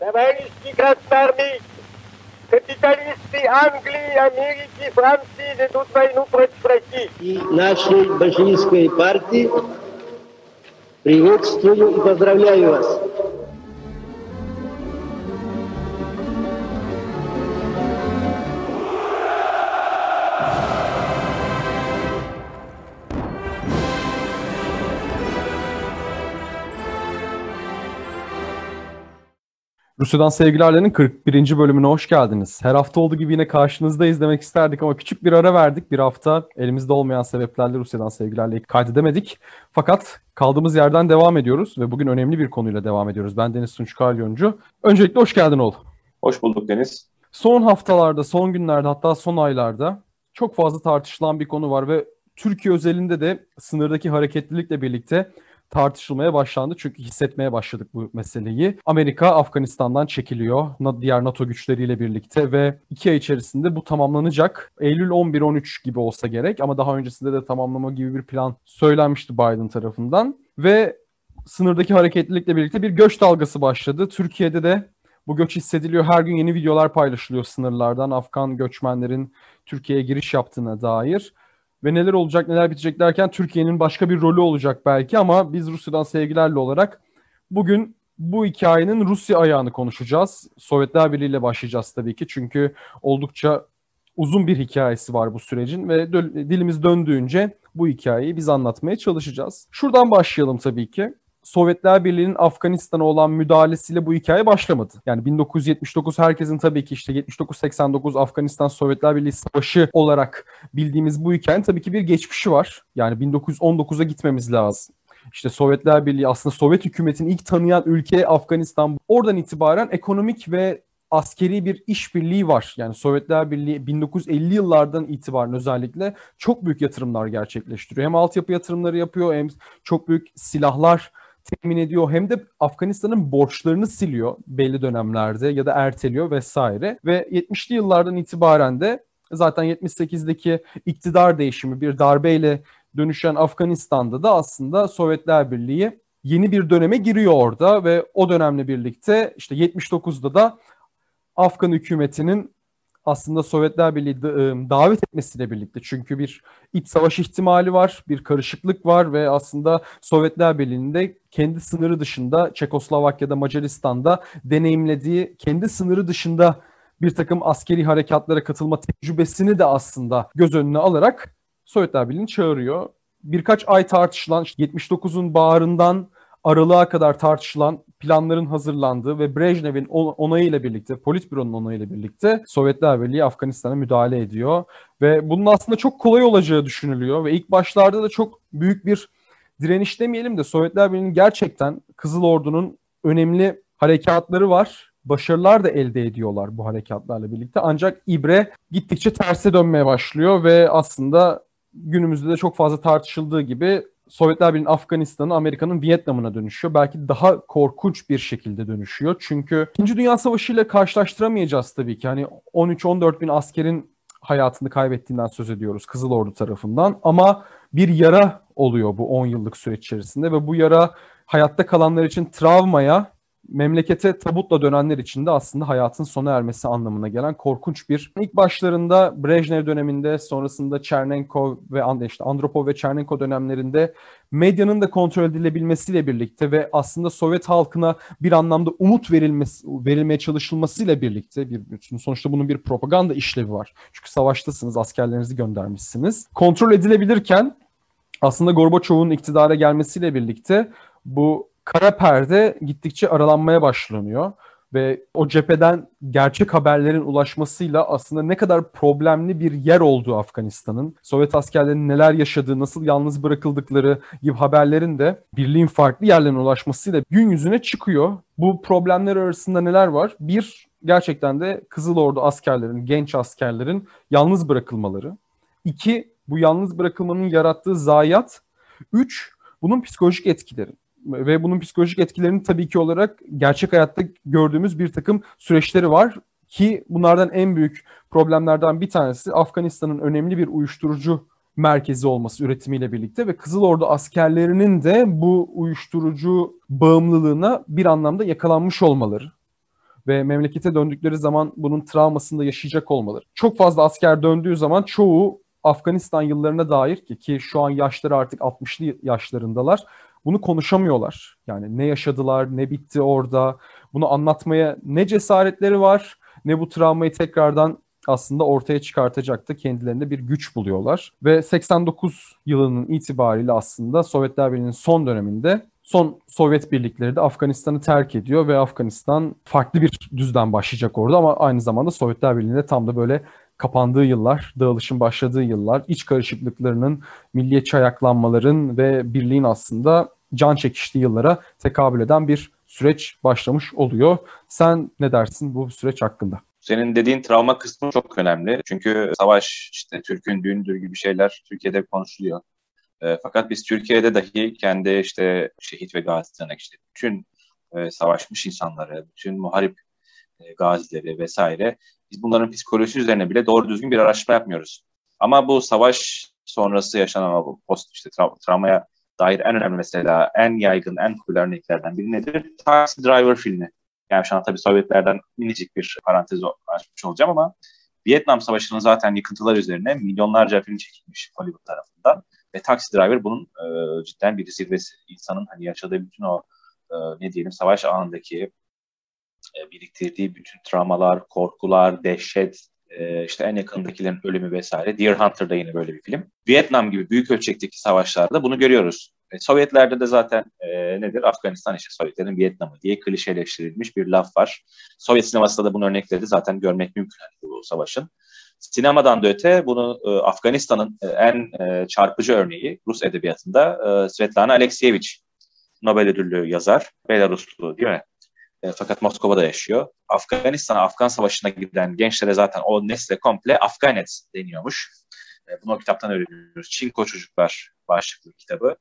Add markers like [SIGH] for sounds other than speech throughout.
Товарищи красноармейцы, капиталисты Англии, Америки, Франции ведут войну против России. И нашей большевистской партии приветствую и поздравляю вас. Rusya'dan Sevgilerlerin 41. bölümüne hoş geldiniz. Her hafta olduğu gibi yine karşınızda izlemek isterdik ama küçük bir ara verdik. Bir hafta elimizde olmayan sebeplerle Rusya'dan Sevgilerle'yi kaydedemedik. Fakat kaldığımız yerden devam ediyoruz ve bugün önemli bir konuyla devam ediyoruz. Ben Deniz Tunç Kalyoncu. Öncelikle hoş geldin oğlum. Hoş bulduk Deniz. Son haftalarda, son günlerde hatta son aylarda çok fazla tartışılan bir konu var ve Türkiye özelinde de sınırdaki hareketlilikle birlikte tartışılmaya başlandı. Çünkü hissetmeye başladık bu meseleyi. Amerika Afganistan'dan çekiliyor. Diğer NATO güçleriyle birlikte ve iki ay içerisinde bu tamamlanacak. Eylül 11-13 gibi olsa gerek ama daha öncesinde de tamamlama gibi bir plan söylenmişti Biden tarafından. Ve sınırdaki hareketlilikle birlikte bir göç dalgası başladı. Türkiye'de de bu göç hissediliyor. Her gün yeni videolar paylaşılıyor sınırlardan. Afgan göçmenlerin Türkiye'ye giriş yaptığına dair ve neler olacak neler bitecek derken Türkiye'nin başka bir rolü olacak belki ama biz Rusya'dan sevgilerle olarak bugün bu hikayenin Rusya ayağını konuşacağız. Sovyetler Birliği ile başlayacağız tabii ki çünkü oldukça uzun bir hikayesi var bu sürecin ve dilimiz döndüğünce bu hikayeyi biz anlatmaya çalışacağız. Şuradan başlayalım tabii ki. Sovyetler Birliği'nin Afganistan'a olan müdahalesiyle bu hikaye başlamadı. Yani 1979 herkesin tabii ki işte 79-89 Afganistan Sovyetler Birliği Savaşı olarak bildiğimiz bu hikayenin tabii ki bir geçmişi var. Yani 1919'a gitmemiz lazım. İşte Sovyetler Birliği aslında Sovyet hükümetini ilk tanıyan ülke Afganistan. Oradan itibaren ekonomik ve askeri bir işbirliği var. Yani Sovyetler Birliği 1950 yıllardan itibaren özellikle çok büyük yatırımlar gerçekleştiriyor. Hem altyapı yatırımları yapıyor hem çok büyük silahlar temin ediyor hem de Afganistan'ın borçlarını siliyor belli dönemlerde ya da erteliyor vesaire. Ve 70'li yıllardan itibaren de zaten 78'deki iktidar değişimi bir darbeyle dönüşen Afganistan'da da aslında Sovyetler Birliği yeni bir döneme giriyor orada ve o dönemle birlikte işte 79'da da Afgan hükümetinin aslında Sovyetler Birliği davet etmesiyle birlikte çünkü bir iç savaş ihtimali var, bir karışıklık var ve aslında Sovyetler Birliği'nde kendi sınırı dışında Çekoslovakya'da, Macaristan'da deneyimlediği kendi sınırı dışında bir takım askeri harekatlara katılma tecrübesini de aslında göz önüne alarak Sovyetler Birliği'ni çağırıyor. Birkaç ay tartışılan 79'un bağrından aralığa kadar tartışılan planların hazırlandığı ve Brejnev'in onayıyla birlikte, Politbüro'nun onayıyla birlikte Sovyetler Birliği Afganistan'a müdahale ediyor. Ve bunun aslında çok kolay olacağı düşünülüyor ve ilk başlarda da çok büyük bir direniş demeyelim de Sovyetler Birliği'nin gerçekten Kızıl Ordu'nun önemli harekatları var. Başarılar da elde ediyorlar bu harekatlarla birlikte. Ancak İbre gittikçe terse dönmeye başlıyor ve aslında günümüzde de çok fazla tartışıldığı gibi Sovyetler Birliği'nin Afganistan'ı Amerika'nın Vietnam'ına dönüşüyor. Belki daha korkunç bir şekilde dönüşüyor. Çünkü İkinci Dünya Savaşı ile karşılaştıramayacağız tabii ki. Hani 13-14 bin askerin hayatını kaybettiğinden söz ediyoruz Kızıl Ordu tarafından. Ama bir yara oluyor bu 10 yıllık süreç içerisinde ve bu yara hayatta kalanlar için travmaya memlekete tabutla dönenler için de aslında hayatın sona ermesi anlamına gelen korkunç bir ilk başlarında Brejnev döneminde sonrasında Chernenko ve işte Andropov ve Chernenko dönemlerinde medyanın da kontrol edilebilmesiyle birlikte ve aslında Sovyet halkına bir anlamda umut verilmesi verilmeye çalışılmasıyla birlikte bir sonuçta bunun bir propaganda işlevi var. Çünkü savaştasınız, askerlerinizi göndermişsiniz. Kontrol edilebilirken aslında Gorbaçov'un iktidara gelmesiyle birlikte bu kara perde gittikçe aralanmaya başlanıyor ve o cepheden gerçek haberlerin ulaşmasıyla aslında ne kadar problemli bir yer olduğu Afganistan'ın, Sovyet askerlerinin neler yaşadığı, nasıl yalnız bırakıldıkları gibi haberlerin de birliğin farklı yerlerine ulaşmasıyla gün yüzüne çıkıyor. Bu problemler arasında neler var? Bir, gerçekten de Kızıl Ordu askerlerin, genç askerlerin yalnız bırakılmaları. İki, bu yalnız bırakılmanın yarattığı zayiat. Üç, bunun psikolojik etkileri ve bunun psikolojik etkilerini tabii ki olarak gerçek hayatta gördüğümüz bir takım süreçleri var ki bunlardan en büyük problemlerden bir tanesi Afganistan'ın önemli bir uyuşturucu merkezi olması üretimiyle birlikte ve Kızıl Ordu askerlerinin de bu uyuşturucu bağımlılığına bir anlamda yakalanmış olmaları. ve memlekete döndükleri zaman bunun travmasını da yaşayacak olmaları. Çok fazla asker döndüğü zaman çoğu Afganistan yıllarına dair ki, ki şu an yaşları artık 60'lı yaşlarındalar. Bunu konuşamıyorlar. Yani ne yaşadılar, ne bitti orada. Bunu anlatmaya ne cesaretleri var, ne bu travmayı tekrardan aslında ortaya çıkartacaktı. Kendilerinde bir güç buluyorlar. Ve 89 yılının itibariyle aslında Sovyetler Birliği'nin son döneminde son Sovyet birlikleri de Afganistan'ı terk ediyor ve Afganistan farklı bir düzden başlayacak orada ama aynı zamanda Sovyetler Birliği'nde tam da böyle kapandığı yıllar, dağılışın başladığı yıllar, iç karışıklıklarının, milliyetçi ayaklanmaların ve birliğin aslında can çekiştiği yıllara tekabül eden bir süreç başlamış oluyor. Sen ne dersin bu süreç hakkında? Senin dediğin travma kısmı çok önemli. Çünkü savaş, işte Türk'ün düğündür gibi şeyler Türkiye'de konuşuluyor. E, fakat biz Türkiye'de dahi kendi işte şehit ve gazilerine işte bütün e, savaşmış insanları, bütün muharip e, gazileri vesaire biz bunların psikolojisi üzerine bile doğru düzgün bir araştırma yapmıyoruz. Ama bu savaş sonrası yaşanan bu post işte tra- travmaya dair en önemli mesela en yaygın, en popüler örneklerden biri nedir? Taxi Driver filmi. Yani şu an tabii Sovyetlerden minicik bir parantez açmış olacağım ama Vietnam Savaşı'nın zaten yıkıntılar üzerine milyonlarca film çekilmiş Hollywood tarafından. Ve Taxi Driver bunun e, cidden bir zirvesi. İnsanın hani yaşadığı bütün o e, ne diyelim savaş anındaki e, biriktirdiği bütün travmalar, korkular, dehşet, e, işte en yakındakilerin ölümü vesaire. Deer Hunter'da yine böyle bir film. Vietnam gibi büyük ölçekteki savaşlarda bunu görüyoruz. E, Sovyetlerde de zaten e, nedir? Afganistan işte Sovyetlerin Vietnam'ı diye klişeleştirilmiş bir laf var. Sovyet sinemasında da bunun örnekleri de zaten görmek mümkün bu savaşın. Sinemadan da öte bunu e, Afganistan'ın e, en e, çarpıcı örneği Rus edebiyatında e, Svetlana Alekseyevich Nobel ödüllü yazar. Belaruslu değil mi? E, fakat Moskova'da yaşıyor. Afganistan'a, Afgan Savaşı'na giden gençlere zaten o nesle komple Afganet deniyormuş. E, bunu o kitaptan öğreniyoruz. Çinko Çocuklar başlıklı kitabı.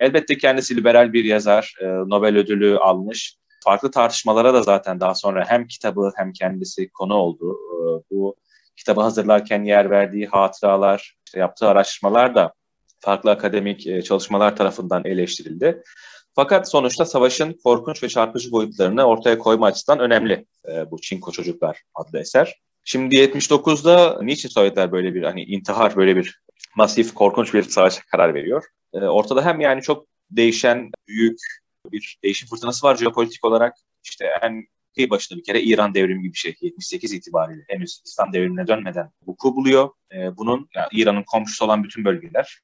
Elbette kendisi liberal bir yazar. E, Nobel ödülü almış. Farklı tartışmalara da zaten daha sonra hem kitabı hem kendisi konu oldu. E, bu kitabı hazırlarken yer verdiği hatıralar, işte yaptığı araştırmalar da farklı akademik e, çalışmalar tarafından eleştirildi. Fakat sonuçta savaşın korkunç ve çarpıcı boyutlarını ortaya koyma açısından önemli e, bu Çinko Çocuklar adlı eser. Şimdi 79'da niçin Sovyetler böyle bir hani intihar böyle bir masif korkunç bir savaşa karar veriyor? E, ortada hem yani çok değişen büyük bir değişim fırtınası var jeopolitik olarak. İşte en kıyı başında bir kere İran devrimi gibi bir şey 78 itibariyle henüz İslam devrimine dönmeden vuku buluyor. E, bunun yani İran'ın komşusu olan bütün bölgeler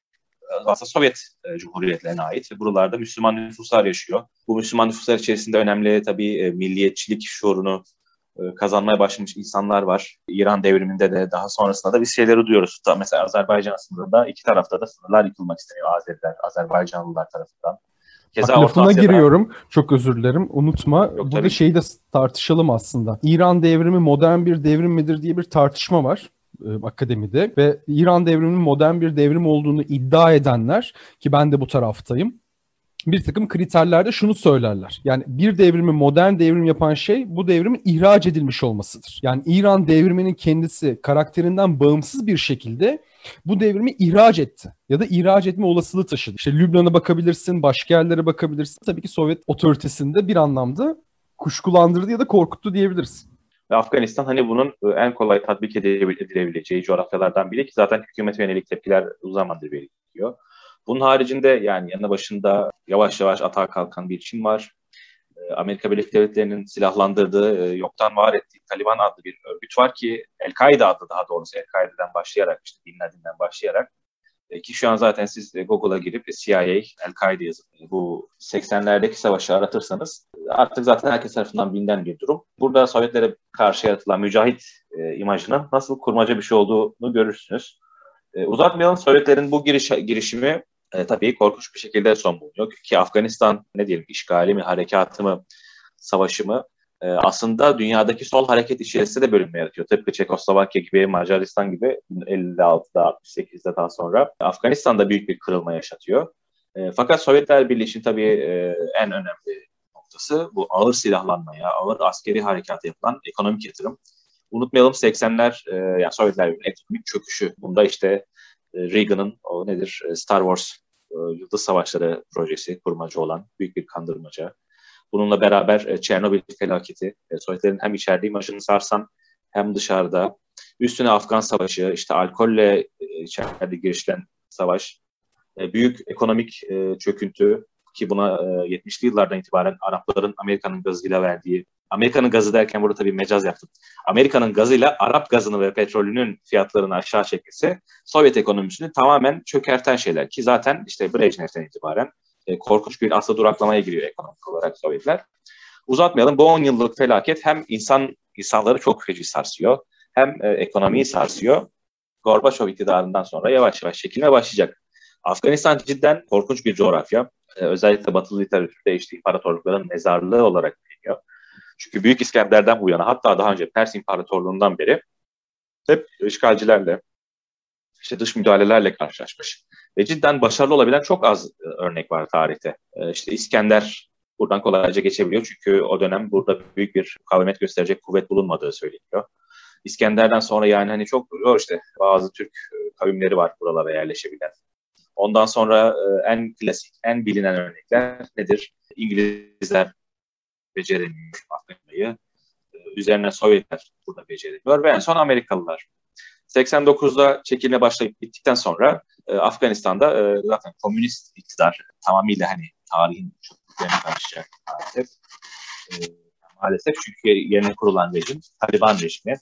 aslında Sovyet e, Cumhuriyetlerine ait ve buralarda Müslüman nüfuslar yaşıyor. Bu Müslüman nüfuslar içerisinde önemli tabii e, milliyetçilik şuurunu e, kazanmaya başlamış insanlar var. İran devriminde de daha sonrasında da biz şeyleri duyuyoruz. Mesela Azerbaycan sınırında iki tarafta da sınırlar yıkılmak isteniyor Azeriler, Azerbaycanlılar tarafından. Keza Bak, lafına giriyorum. Çok özür dilerim. Unutma. Yok, Burada şeyi de tartışalım aslında. İran devrimi modern bir devrim midir diye bir tartışma var akademide ve İran devriminin modern bir devrim olduğunu iddia edenler ki ben de bu taraftayım bir takım kriterlerde şunu söylerler. Yani bir devrimi modern devrim yapan şey bu devrimin ihraç edilmiş olmasıdır. Yani İran devriminin kendisi karakterinden bağımsız bir şekilde bu devrimi ihraç etti. Ya da ihraç etme olasılığı taşıdı. İşte Lübnan'a bakabilirsin, başka yerlere bakabilirsin. Tabii ki Sovyet otoritesinde bir anlamda kuşkulandırdı ya da korkuttu diyebiliriz. Ve Afganistan hani bunun e, en kolay tatbik edilebileceği coğrafyalardan biri ki zaten hükümete yönelik tepkiler uzun zamandır birikiyor. Bunun haricinde yani yanı başında yavaş yavaş atağa kalkan bir Çin var. E, Amerika Birleşik Devletleri'nin silahlandırdığı, e, yoktan var ettiği Taliban adlı bir örgüt var ki El-Kaide adlı daha doğrusu El-Kaide'den başlayarak işte Bin Laden'den başlayarak ki şu an zaten siz Google'a girip CIA, El-Kaide yazıp bu 80'lerdeki savaşı aratırsanız artık zaten herkes tarafından bilinen bir durum. Burada Sovyetlere karşı yaratılan mücahit e, imajının nasıl kurmaca bir şey olduğunu görürsünüz. E, uzatmayalım Sovyetlerin bu giriş, girişimi e, tabii korkunç bir şekilde son bulunuyor. Ki Afganistan ne diyelim işgali mi, harekatı mı, savaşı mı e, aslında dünyadaki sol hareket içerisinde de bölünme yaratıyor. Tıpkı Çekoslovakya gibi, Macaristan gibi 56'da, 68'de daha sonra Afganistan'da büyük bir kırılma yaşatıyor. E, fakat Sovyetler Birliği için tabii e, en önemli noktası bu ağır silahlanmaya, ağır askeri harekata yapılan ekonomik yatırım. Unutmayalım 80'ler e, yani Sovyetler Birliği'nin ekonomik çöküşü. Bunda işte e, Reagan'ın o nedir e, Star Wars e, Yıldız Savaşları projesi kurmacı olan büyük bir kandırmaca. Bununla beraber e, Çernobil felaketi, e, Sovyetlerin hem içeride imajını sarsan hem dışarıda. Üstüne Afgan Savaşı, işte alkolle e, içeride girişilen savaş, e, büyük ekonomik e, çöküntü ki buna e, 70'li yıllardan itibaren Arapların Amerika'nın gazıyla verdiği, Amerika'nın gazı derken burada tabii mecaz yaptım. Amerika'nın gazıyla Arap gazını ve petrolünün fiyatlarını aşağı çekmesi Sovyet ekonomisini tamamen çökerten şeyler ki zaten işte Brejnev'den itibaren e, korkunç bir asla duraklamaya giriyor ekonomik olarak Sovyetler. Uzatmayalım. Bu 10 yıllık felaket hem insan insanları çok feci sarsıyor hem e, ekonomiyi sarsıyor. Gorbaçov iktidarından sonra yavaş yavaş çekilmeye başlayacak. Afganistan cidden korkunç bir coğrafya. Ee, özellikle batılı literatürde işte imparatorlukların mezarlığı olarak biliniyor. Çünkü Büyük İskender'den bu yana hatta daha önce Pers İmparatorluğu'ndan beri hep işgalcilerle, işte dış müdahalelerle karşılaşmış. Ve cidden başarılı olabilen çok az e, örnek var tarihte. E, işte İskender buradan kolayca geçebiliyor çünkü o dönem burada büyük bir mukavemet gösterecek kuvvet bulunmadığı söyleniyor. İskender'den sonra yani hani çok işte bazı Türk e, kavimleri var buralara yerleşebilen. Ondan sonra en klasik, en bilinen örnekler nedir? İngilizler beceremiyor Afrika'yı. Üzerine Sovyetler burada beceremiyor ve en son Amerikalılar. 89'da çekilme başlayıp bittikten sonra e, Afganistan'da e, zaten komünist iktidar tamamıyla hani tarihin çöplüklerine karışacak maalesef. E, maalesef çünkü yerine kurulan rejim Taliban rejimi.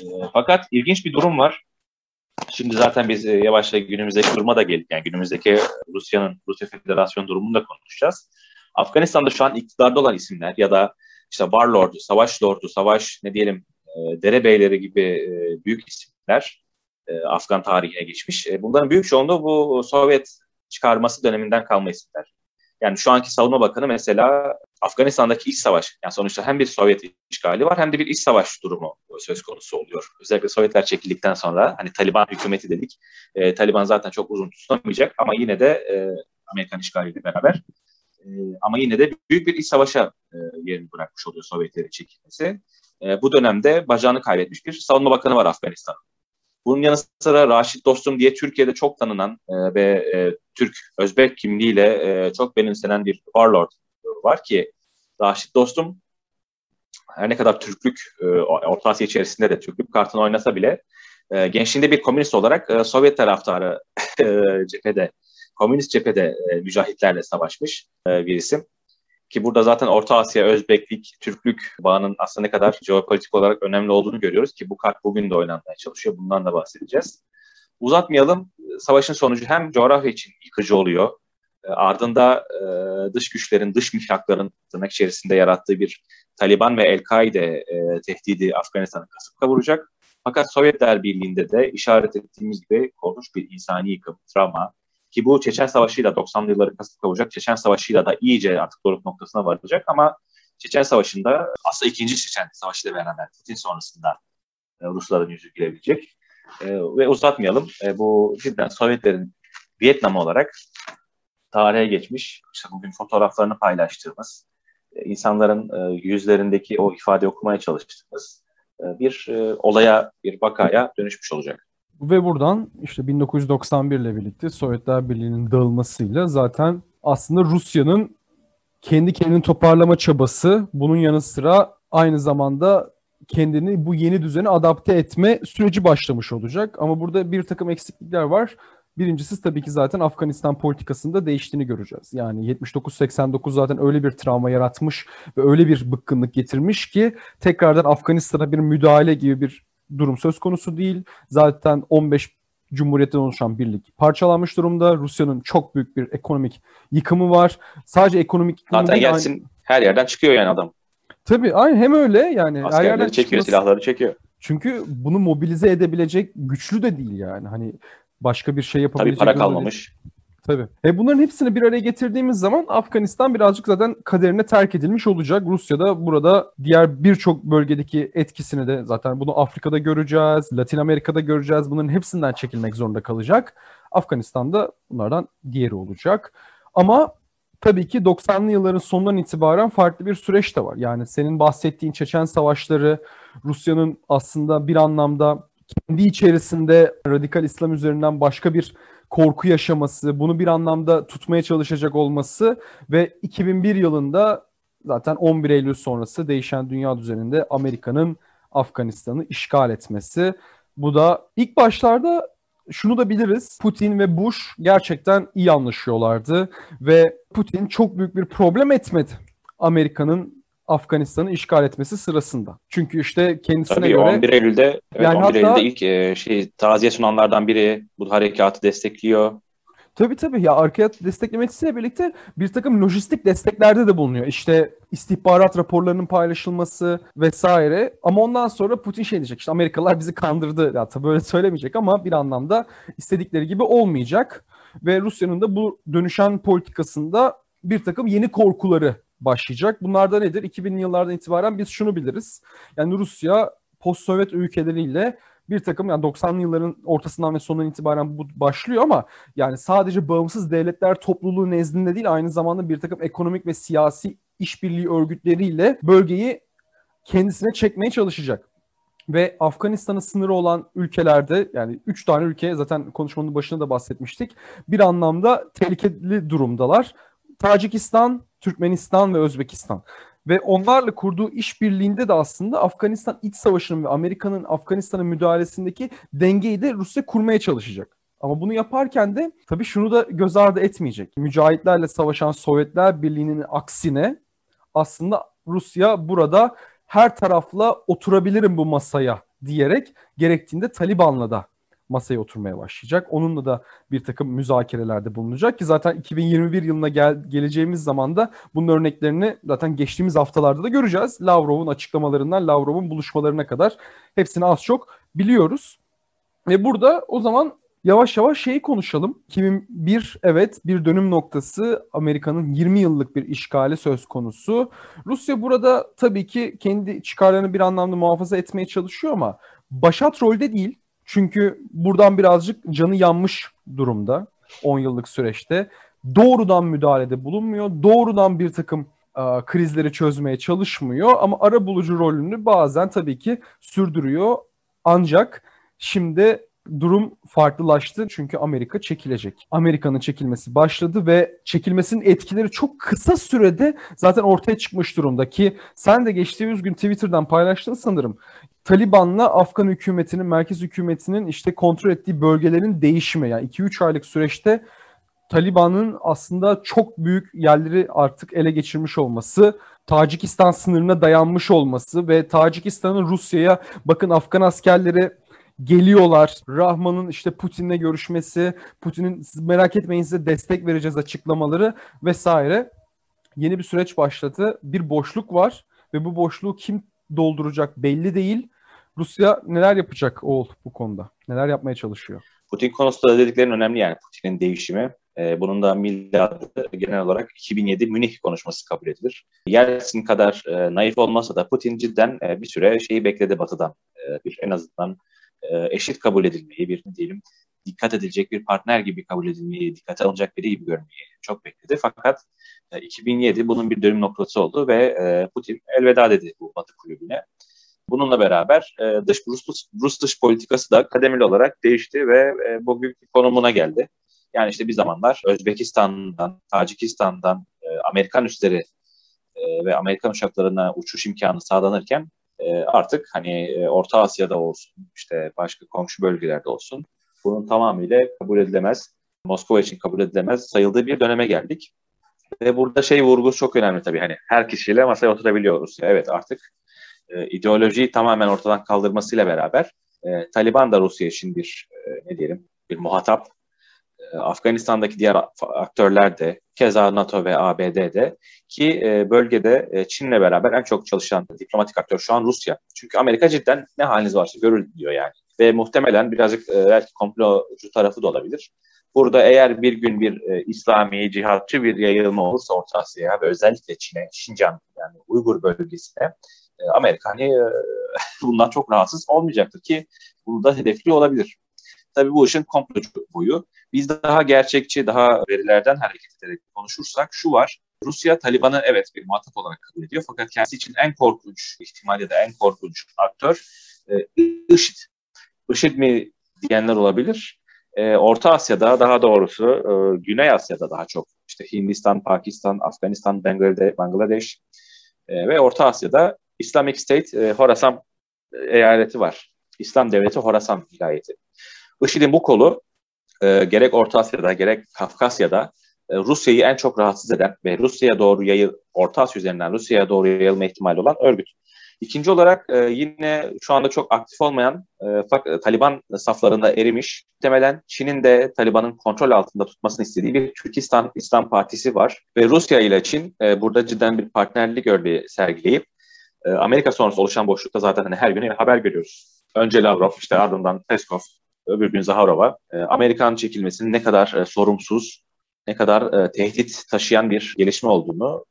E, fakat ilginç bir durum var. Şimdi zaten biz e, yavaş yavaş günümüzdeki duruma da geldik. Yani günümüzdeki Rusya'nın, Rusya Federasyonu durumunu da konuşacağız. Afganistan'da şu an iktidarda olan isimler ya da işte Warlord, Savaş Lordu, Savaş ne diyelim e, derebeyleri gibi e, büyük isimler e, Afgan tarihine geçmiş. E, bunların büyük çoğunluğu bu Sovyet çıkarması döneminden kalma isimler. Yani şu anki savunma bakanı mesela Afganistan'daki iç savaş, yani sonuçta hem bir Sovyet işgali var hem de bir iç savaş durumu söz konusu oluyor. Özellikle Sovyetler çekildikten sonra hani Taliban hükümeti dedik. E, Taliban zaten çok uzun tutamayacak ama yine de e, Amerikan işgaliyle beraber e, ama yine de büyük bir iç savaşa e, yerini bırakmış oluyor Sovyetlerin çekilmesi. E, bu dönemde bacağını kaybetmiş bir savunma bakanı var Afganistan'ın. Bunun yanı sıra Raşit Dostum diye Türkiye'de çok tanınan e, ve e, Türk Özbek kimliğiyle e, çok benimsenen bir warlord var ki Raşit Dostum her ne kadar Türklük e, Orta Asya içerisinde de Türklük kartını oynasa bile e, gençliğinde bir komünist olarak e, Sovyet taraftarı [LAUGHS] e, cephede, komünist cephede e, mücahitlerle savaşmış e, bir isim. Ki burada zaten Orta Asya, Özbeklik, Türklük bağının aslında ne kadar jeopolitik olarak önemli olduğunu görüyoruz ki bu kart bugün de oynanmaya çalışıyor. Bundan da bahsedeceğiz. Uzatmayalım. Savaşın sonucu hem coğrafya için yıkıcı oluyor. E, ardında e, dış güçlerin, dış mihrakların tırnak içerisinde yarattığı bir Taliban ve El-Kaide e, tehdidi Afganistan'ı kasıp kavuracak. Fakat Sovyetler Birliği'nde de işaret ettiğimiz gibi korkunç bir insani yıkım, travma, ki bu Çeçen Savaşı'yla 90'lı yılları kasıp kavuracak. Çeçen Savaşı'yla da iyice artık doruk noktasına varacak ama Çeçen Savaşı'nda aslında ikinci Çeçen Savaşı ile beraber Putin sonrasında e, Rusların yüzü gülebilecek. E, ve uzatmayalım. E, bu cidden Sovyetlerin Vietnam olarak tarihe geçmiş. İşte bugün fotoğraflarını paylaştığımız, e, insanların e, yüzlerindeki o ifade okumaya çalıştığımız e, bir e, olaya, bir vakaya dönüşmüş olacak. Ve buradan işte 1991 ile birlikte Sovyetler Birliği'nin dağılmasıyla zaten aslında Rusya'nın kendi kendini toparlama çabası bunun yanı sıra aynı zamanda kendini bu yeni düzene adapte etme süreci başlamış olacak. Ama burada bir takım eksiklikler var. Birincisi tabii ki zaten Afganistan politikasında değiştiğini göreceğiz. Yani 79-89 zaten öyle bir travma yaratmış ve öyle bir bıkkınlık getirmiş ki tekrardan Afganistan'a bir müdahale gibi bir durum söz konusu değil. Zaten 15 Cumhuriyetten oluşan birlik parçalanmış durumda. Rusya'nın çok büyük bir ekonomik yıkımı var. Sadece ekonomik yıkımı Zaten gelsin aynı... her yerden çıkıyor yani adam. Tabii aynı hem öyle yani. Askerleri her yerden çekiyor, çıkması... silahları çekiyor. Çünkü bunu mobilize edebilecek güçlü de değil yani. Hani başka bir şey yapabilecek. Tabii para kalmamış. Değil. Tabii. E bunların hepsini bir araya getirdiğimiz zaman Afganistan birazcık zaten kaderine terk edilmiş olacak. Rusya da burada diğer birçok bölgedeki etkisini de zaten bunu Afrika'da göreceğiz, Latin Amerika'da göreceğiz. Bunların hepsinden çekilmek zorunda kalacak. Afganistan'da bunlardan diğeri olacak. Ama tabii ki 90'lı yılların sonundan itibaren farklı bir süreç de var. Yani senin bahsettiğin Çeçen savaşları, Rusya'nın aslında bir anlamda kendi içerisinde radikal İslam üzerinden başka bir korku yaşaması, bunu bir anlamda tutmaya çalışacak olması ve 2001 yılında zaten 11 Eylül sonrası değişen dünya düzeninde Amerika'nın Afganistan'ı işgal etmesi. Bu da ilk başlarda şunu da biliriz. Putin ve Bush gerçekten iyi anlaşıyorlardı ve Putin çok büyük bir problem etmedi Amerika'nın Afganistan'ı işgal etmesi sırasında. Çünkü işte kendisine Tabii göre 11 Eylül'de evet, Yani 11 hatta- Eylül'de ilk e, şey taziye sunanlardan biri bu harekatı destekliyor. Tabii tabii ya arkaya desteklemesiyle birlikte bir takım lojistik desteklerde de bulunuyor. İşte istihbarat raporlarının paylaşılması vesaire. Ama ondan sonra Putin şey diyecek işte Amerikalılar bizi kandırdı. Ya tabii böyle söylemeyecek ama bir anlamda istedikleri gibi olmayacak. Ve Rusya'nın da bu dönüşen politikasında bir takım yeni korkuları başlayacak. Bunlar da nedir? 2000'li yıllardan itibaren biz şunu biliriz. Yani Rusya post-Sovyet ülkeleriyle bir takım yani 90'lı yılların ortasından ve sonundan itibaren bu başlıyor ama yani sadece bağımsız devletler topluluğu nezdinde değil aynı zamanda bir takım ekonomik ve siyasi işbirliği örgütleriyle bölgeyi kendisine çekmeye çalışacak. Ve Afganistan'ın sınırı olan ülkelerde yani 3 tane ülke zaten konuşmanın başında da bahsetmiştik. Bir anlamda tehlikeli durumdalar. Tacikistan, Türkmenistan ve Özbekistan. Ve onlarla kurduğu işbirliğinde de aslında Afganistan iç savaşının ve Amerika'nın Afganistan'a müdahalesindeki dengeyi de Rusya kurmaya çalışacak. Ama bunu yaparken de tabii şunu da göz ardı etmeyecek. Mücahitlerle savaşan Sovyetler Birliği'nin aksine aslında Rusya burada her tarafla oturabilirim bu masaya diyerek gerektiğinde Taliban'la da masaya oturmaya başlayacak. Onunla da bir takım müzakerelerde bulunacak ki zaten 2021 yılına gel- geleceğimiz zaman da bunun örneklerini zaten geçtiğimiz haftalarda da göreceğiz. Lavrov'un açıklamalarından Lavrov'un buluşmalarına kadar hepsini az çok biliyoruz. Ve burada o zaman yavaş yavaş şeyi konuşalım. 2001 evet bir dönüm noktası Amerika'nın 20 yıllık bir işgali söz konusu. Rusya burada tabii ki kendi çıkarlarını bir anlamda muhafaza etmeye çalışıyor ama başat rolde değil. Çünkü buradan birazcık canı yanmış durumda 10 yıllık süreçte. Doğrudan müdahalede bulunmuyor. Doğrudan bir takım e, krizleri çözmeye çalışmıyor ama ara bulucu rolünü bazen tabii ki sürdürüyor. Ancak şimdi durum farklılaştı çünkü Amerika çekilecek. Amerika'nın çekilmesi başladı ve çekilmesinin etkileri çok kısa sürede zaten ortaya çıkmış durumda ki sen de geçtiğimiz gün Twitter'dan paylaştın sanırım. Taliban'la Afgan hükümetinin, merkez hükümetinin işte kontrol ettiği bölgelerin değişimi yani 2-3 aylık süreçte Taliban'ın aslında çok büyük yerleri artık ele geçirmiş olması, Tacikistan sınırına dayanmış olması ve Tacikistan'ın Rusya'ya bakın Afgan askerleri geliyorlar. Rahman'ın işte Putin'le görüşmesi, Putin'in "Siz merak etmeyin size destek vereceğiz açıklamaları vesaire. Yeni bir süreç başladı. Bir boşluk var ve bu boşluğu kim dolduracak belli değil. Rusya neler yapacak Oğul bu konuda? Neler yapmaya çalışıyor? Putin konusunda da dediklerin önemli yani Putin'in değişimi. E, bunun da miladı genel olarak 2007 Münih konuşması kabul edilir. Yeltsin kadar e, naif olmasa da Putin cidden e, bir süre şeyi bekledi Batı'dan. E, bir en azından e, eşit kabul edilmeyi, bir diyelim dikkat edilecek bir partner gibi kabul edilmeyi, dikkate alınacak biri gibi görmeyi çok bekledi. Fakat e, 2007 bunun bir dönüm noktası oldu ve e, Putin elveda dedi bu Batı kulübüne. Bununla beraber e, dış Rus, Rus dış politikası da kademeli olarak değişti ve e, bugünkü konumuna geldi. Yani işte bir zamanlar Özbekistan'dan, Tacikistan'dan e, Amerikan üsleri e, ve Amerikan uçaklarına uçuş imkanı sağlanırken e, artık hani e, Orta Asya'da olsun, işte başka komşu bölgelerde olsun bunun tamamıyla kabul edilemez, Moskova için kabul edilemez sayıldığı bir döneme geldik. Ve burada şey vurgusu çok önemli tabii hani her kişiyle masaya oturabiliyoruz. Evet artık e, ideolojiyi tamamen ortadan kaldırmasıyla beraber e, Taliban da Rusya için bir e, ne diyelim bir muhatap. E, Afganistan'daki diğer aktörler de keza NATO ve ABD'de ki e, bölgede e, Çin'le beraber en çok çalışan diplomatik aktör şu an Rusya. Çünkü Amerika cidden ne haliniz varsa görür diyor yani. Ve muhtemelen birazcık e, belki komplocu tarafı da olabilir. Burada eğer bir gün bir e, İslami, cihatçı bir yayılma olursa Orta Asya'ya ve özellikle Çin'e, Şincan yani Uygur bölgesine Amerika hani e, [LAUGHS] bundan çok rahatsız olmayacaktır ki bunu da hedefli olabilir. Tabii bu işin komplocu boyu. Biz daha gerçekçi, daha verilerden hareket ederek konuşursak şu var. Rusya Taliban'ı evet bir muhatap olarak kabul ediyor fakat kendisi için en korkunç ihtimal ya da en korkunç aktör e, IŞİD. IŞİD mi diyenler olabilir. E, Orta Asya'da daha doğrusu e, Güney Asya'da daha çok işte Hindistan, Pakistan, Afganistan, Bangladeş, Bangladeş E, ve Orta Asya'da Islamic State e, Horasan eyaleti var. İslam Devleti Horasan vilayeti. IŞİD'in bu kolu e, gerek Orta Asya'da gerek Kafkasya'da e, Rusya'yı en çok rahatsız eden ve Rusya'ya doğru yayıl, Orta Asya üzerinden Rusya'ya doğru yayılma ihtimali olan örgüt. İkinci olarak e, yine şu anda çok aktif olmayan e, e, Taliban saflarında erimiş. Muhtemelen Çin'in de Taliban'ın kontrol altında tutmasını istediği bir Türkistan İslam Partisi var. Ve Rusya ile Çin e, burada cidden bir partnerlik örneği sergileyip e, Amerika sonrası oluşan boşlukta zaten hani her gün haber görüyoruz. Önce Lavrov, işte ardından Peskov, öbür gün Zaharova. E, Amerikan çekilmesinin ne kadar e, sorumsuz, ne kadar e, tehdit taşıyan bir gelişme olduğunu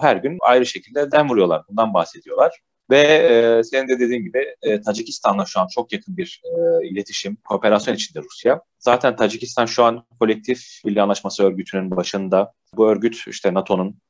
her gün ayrı şekilde dem vuruyorlar. Bundan bahsediyorlar. Ve e, senin de dediğin gibi e, Tacikistan'la şu an çok yakın bir e, iletişim, kooperasyon içinde Rusya. Zaten Tacikistan şu an kolektif Milli Anlaşması örgütünün başında. Bu örgüt işte NATO'nun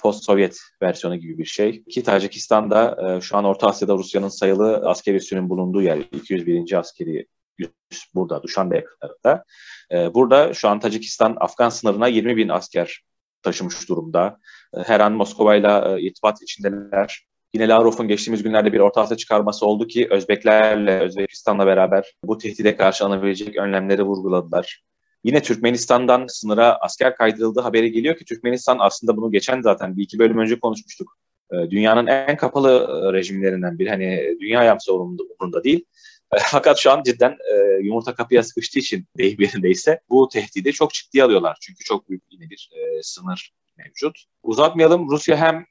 post-Sovyet versiyonu gibi bir şey. Ki Tacikistan'da e, şu an Orta Asya'da Rusya'nın sayılı askeri üssünün bulunduğu yer. 201. askeri üs burada, Duşanbe yakınlarında. E, burada şu an Tacikistan Afgan sınırına 20 bin asker taşımış durumda. Her an Moskova'yla irtibat içindeler. Yine Lavrov'un geçtiğimiz günlerde bir Orta Asya çıkarması oldu ki Özbeklerle, Özbekistan'la beraber bu tehdide karşı alınabilecek önlemleri vurguladılar. Yine Türkmenistan'dan sınıra asker kaydırıldığı haberi geliyor ki Türkmenistan aslında bunu geçen zaten bir iki bölüm önce konuşmuştuk. Ee, dünyanın en kapalı e, rejimlerinden biri. Hani dünya yapsa umurunda değil. [LAUGHS] Fakat şu an cidden e, yumurta kapıya sıkıştığı için [LAUGHS] deyim yerindeyse bu tehdidi çok ciddiye alıyorlar. Çünkü çok büyük yine bir e, sınır mevcut. Uzatmayalım. Rusya hem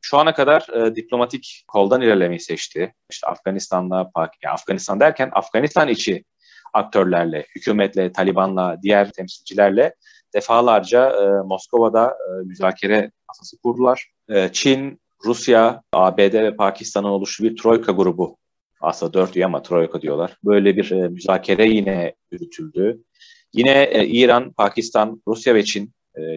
şu ana kadar e, diplomatik koldan ilerlemeyi seçti. İşte Afganistan'la, yani Afganistan derken Afganistan içi aktörlerle, hükümetle, Taliban'la, diğer temsilcilerle defalarca e, Moskova'da e, müzakere masası kurdular. E, Çin, Rusya, ABD ve Pakistan'ın oluştuğu bir troika grubu aslında dört üye ama troika diyorlar. Böyle bir e, müzakere yine yürütüldü. Yine e, İran, Pakistan, Rusya ve Çin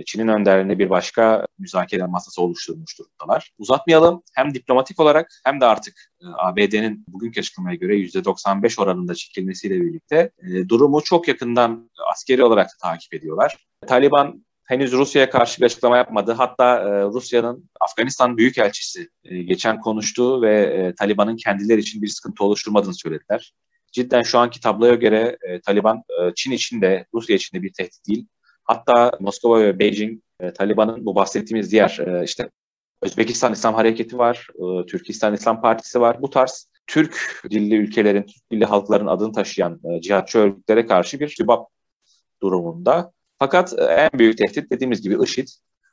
Çin'in önderliğinde bir başka müzakere masası oluşturmuş durumdalar. Uzatmayalım hem diplomatik olarak hem de artık e, ABD'nin bugünkü açıklamaya göre %95 oranında çekilmesiyle birlikte e, durumu çok yakından askeri olarak da takip ediyorlar. Taliban henüz Rusya'ya karşı bir açıklama yapmadı. Hatta Rusya'nın Afganistan Büyükelçisi geçen konuştu ve Taliban'ın kendileri için bir sıkıntı oluşturmadığını söylediler. Cidden şu anki tabloya göre Taliban Çin için de Rusya için de bir tehdit değil. Hatta Moskova ve Beijing e, Taliban'ın bu bahsettiğimiz diğer e, işte Özbekistan İslam Hareketi var, e, Türkistan İslam Partisi var. Bu tarz Türk dilli ülkelerin, Türk dilli halkların adını taşıyan e, cihatçı örgütlere karşı bir sübap durumunda. Fakat e, en büyük tehdit dediğimiz gibi IŞİD.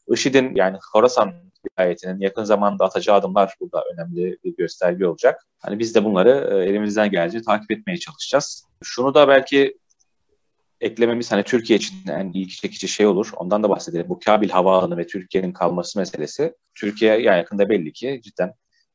IŞİD'in yani Horasan vilayetinin yakın zamanda atacağı adımlar burada önemli bir gösterge olacak. Hani biz de bunları e, elimizden geldiğince takip etmeye çalışacağız. Şunu da belki eklememiz hani Türkiye için en ilgi çekici şey olur. Ondan da bahsedelim. Bu Kabil Havaalanı ve Türkiye'nin kalması meselesi. Türkiye yani yakında belli ki cidden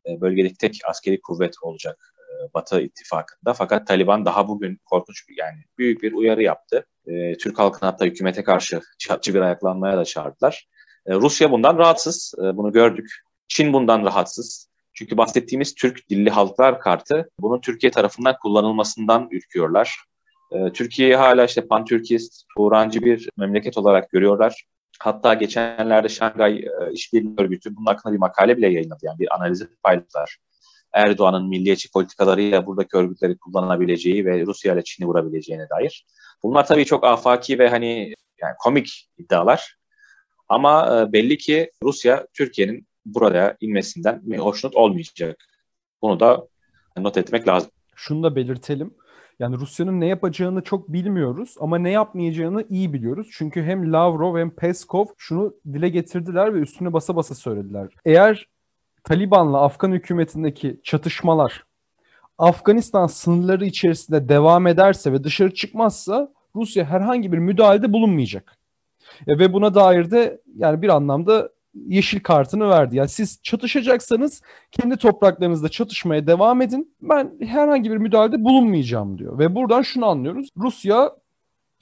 e, bölgedeki tek askeri kuvvet olacak e, Batı ittifakında. Fakat Taliban daha bugün korkunç bir yani büyük bir uyarı yaptı. E, Türk halkını hatta hükümete karşı çatçı bir ayaklanmaya da çağırdılar. Rusya bundan rahatsız. Bunu gördük. Çin bundan rahatsız. Çünkü bahsettiğimiz Türk dilli halklar kartı bunun Türkiye tarafından kullanılmasından ürküyorlar. Ee, Türkiye'yi hala işte pan-Türkist, Turancı bir memleket olarak görüyorlar. Hatta geçenlerde Şangay e, İşbirliği Örgütü bunun hakkında bir makale bile yayınladı. Yani bir analizi paylaştılar. Erdoğan'ın milliyetçi politikalarıyla buradaki örgütleri kullanabileceği ve Rusya ile Çin'i vurabileceğine dair. Bunlar tabii çok afaki ve hani yani komik iddialar. Ama e, belli ki Rusya Türkiye'nin burada inmesinden hoşnut olmayacak. Bunu da not etmek lazım. Şunu da belirtelim. Yani Rusya'nın ne yapacağını çok bilmiyoruz ama ne yapmayacağını iyi biliyoruz. Çünkü hem Lavrov hem Peskov şunu dile getirdiler ve üstüne basa basa söylediler. Eğer Taliban'la Afgan hükümetindeki çatışmalar Afganistan sınırları içerisinde devam ederse ve dışarı çıkmazsa Rusya herhangi bir müdahalede bulunmayacak. E, ve buna dair de yani bir anlamda yeşil kartını verdi. Yani siz çatışacaksanız kendi topraklarınızda çatışmaya devam edin. Ben herhangi bir müdahalede bulunmayacağım diyor. Ve buradan şunu anlıyoruz. Rusya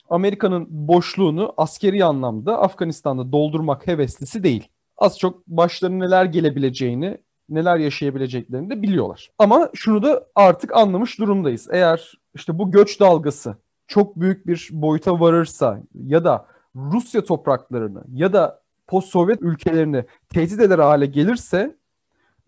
Amerika'nın boşluğunu askeri anlamda Afganistan'da doldurmak heveslisi değil. Az çok başlarına neler gelebileceğini, neler yaşayabileceklerini de biliyorlar. Ama şunu da artık anlamış durumdayız. Eğer işte bu göç dalgası çok büyük bir boyuta varırsa ya da Rusya topraklarını ya da post-Sovyet ülkelerini tehdit eder hale gelirse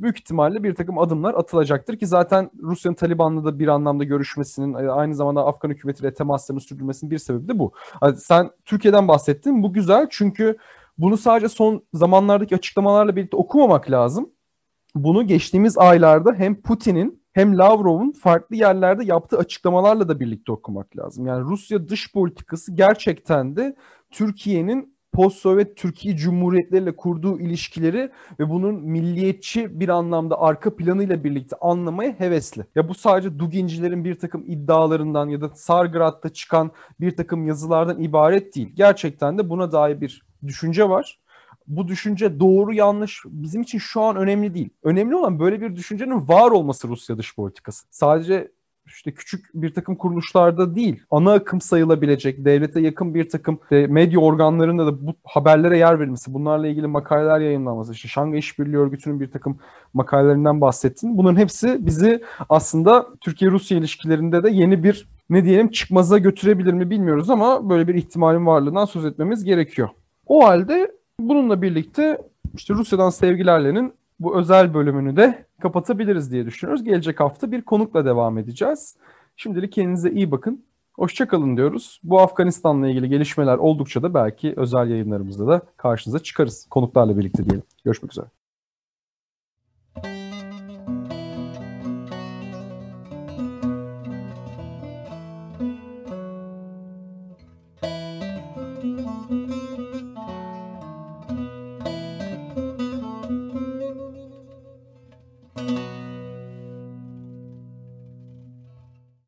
büyük ihtimalle bir takım adımlar atılacaktır ki zaten Rusya'nın Taliban'la da bir anlamda görüşmesinin e, aynı zamanda Afgan hükümetiyle temaslarını sürdürmesinin bir sebebi de bu. Hani sen Türkiye'den bahsettin. Bu güzel çünkü bunu sadece son zamanlardaki açıklamalarla birlikte okumamak lazım. Bunu geçtiğimiz aylarda hem Putin'in hem Lavrov'un farklı yerlerde yaptığı açıklamalarla da birlikte okumak lazım. Yani Rusya dış politikası gerçekten de Türkiye'nin post-Sovyet Türkiye Cumhuriyetleriyle kurduğu ilişkileri ve bunun milliyetçi bir anlamda arka planıyla birlikte anlamaya hevesli. Ya bu sadece Dugincilerin bir takım iddialarından ya da Sargrad'da çıkan bir takım yazılardan ibaret değil. Gerçekten de buna dair bir düşünce var. Bu düşünce doğru yanlış bizim için şu an önemli değil. Önemli olan böyle bir düşüncenin var olması Rusya dış politikası. Sadece işte küçük bir takım kuruluşlarda değil, ana akım sayılabilecek, devlete yakın bir takım e, medya organlarında da bu haberlere yer verilmesi, bunlarla ilgili makaleler yayınlanması, işte Şangay İşbirliği Örgütü'nün bir takım makalelerinden bahsettin. Bunların hepsi bizi aslında Türkiye-Rusya ilişkilerinde de yeni bir ne diyelim çıkmaza götürebilir mi bilmiyoruz ama böyle bir ihtimalin varlığından söz etmemiz gerekiyor. O halde bununla birlikte işte Rusya'dan sevgilerlerin bu özel bölümünü de kapatabiliriz diye düşünüyoruz. Gelecek hafta bir konukla devam edeceğiz. Şimdilik kendinize iyi bakın. Hoşçakalın diyoruz. Bu Afganistan'la ilgili gelişmeler oldukça da belki özel yayınlarımızda da karşınıza çıkarız. Konuklarla birlikte diyelim. Görüşmek üzere.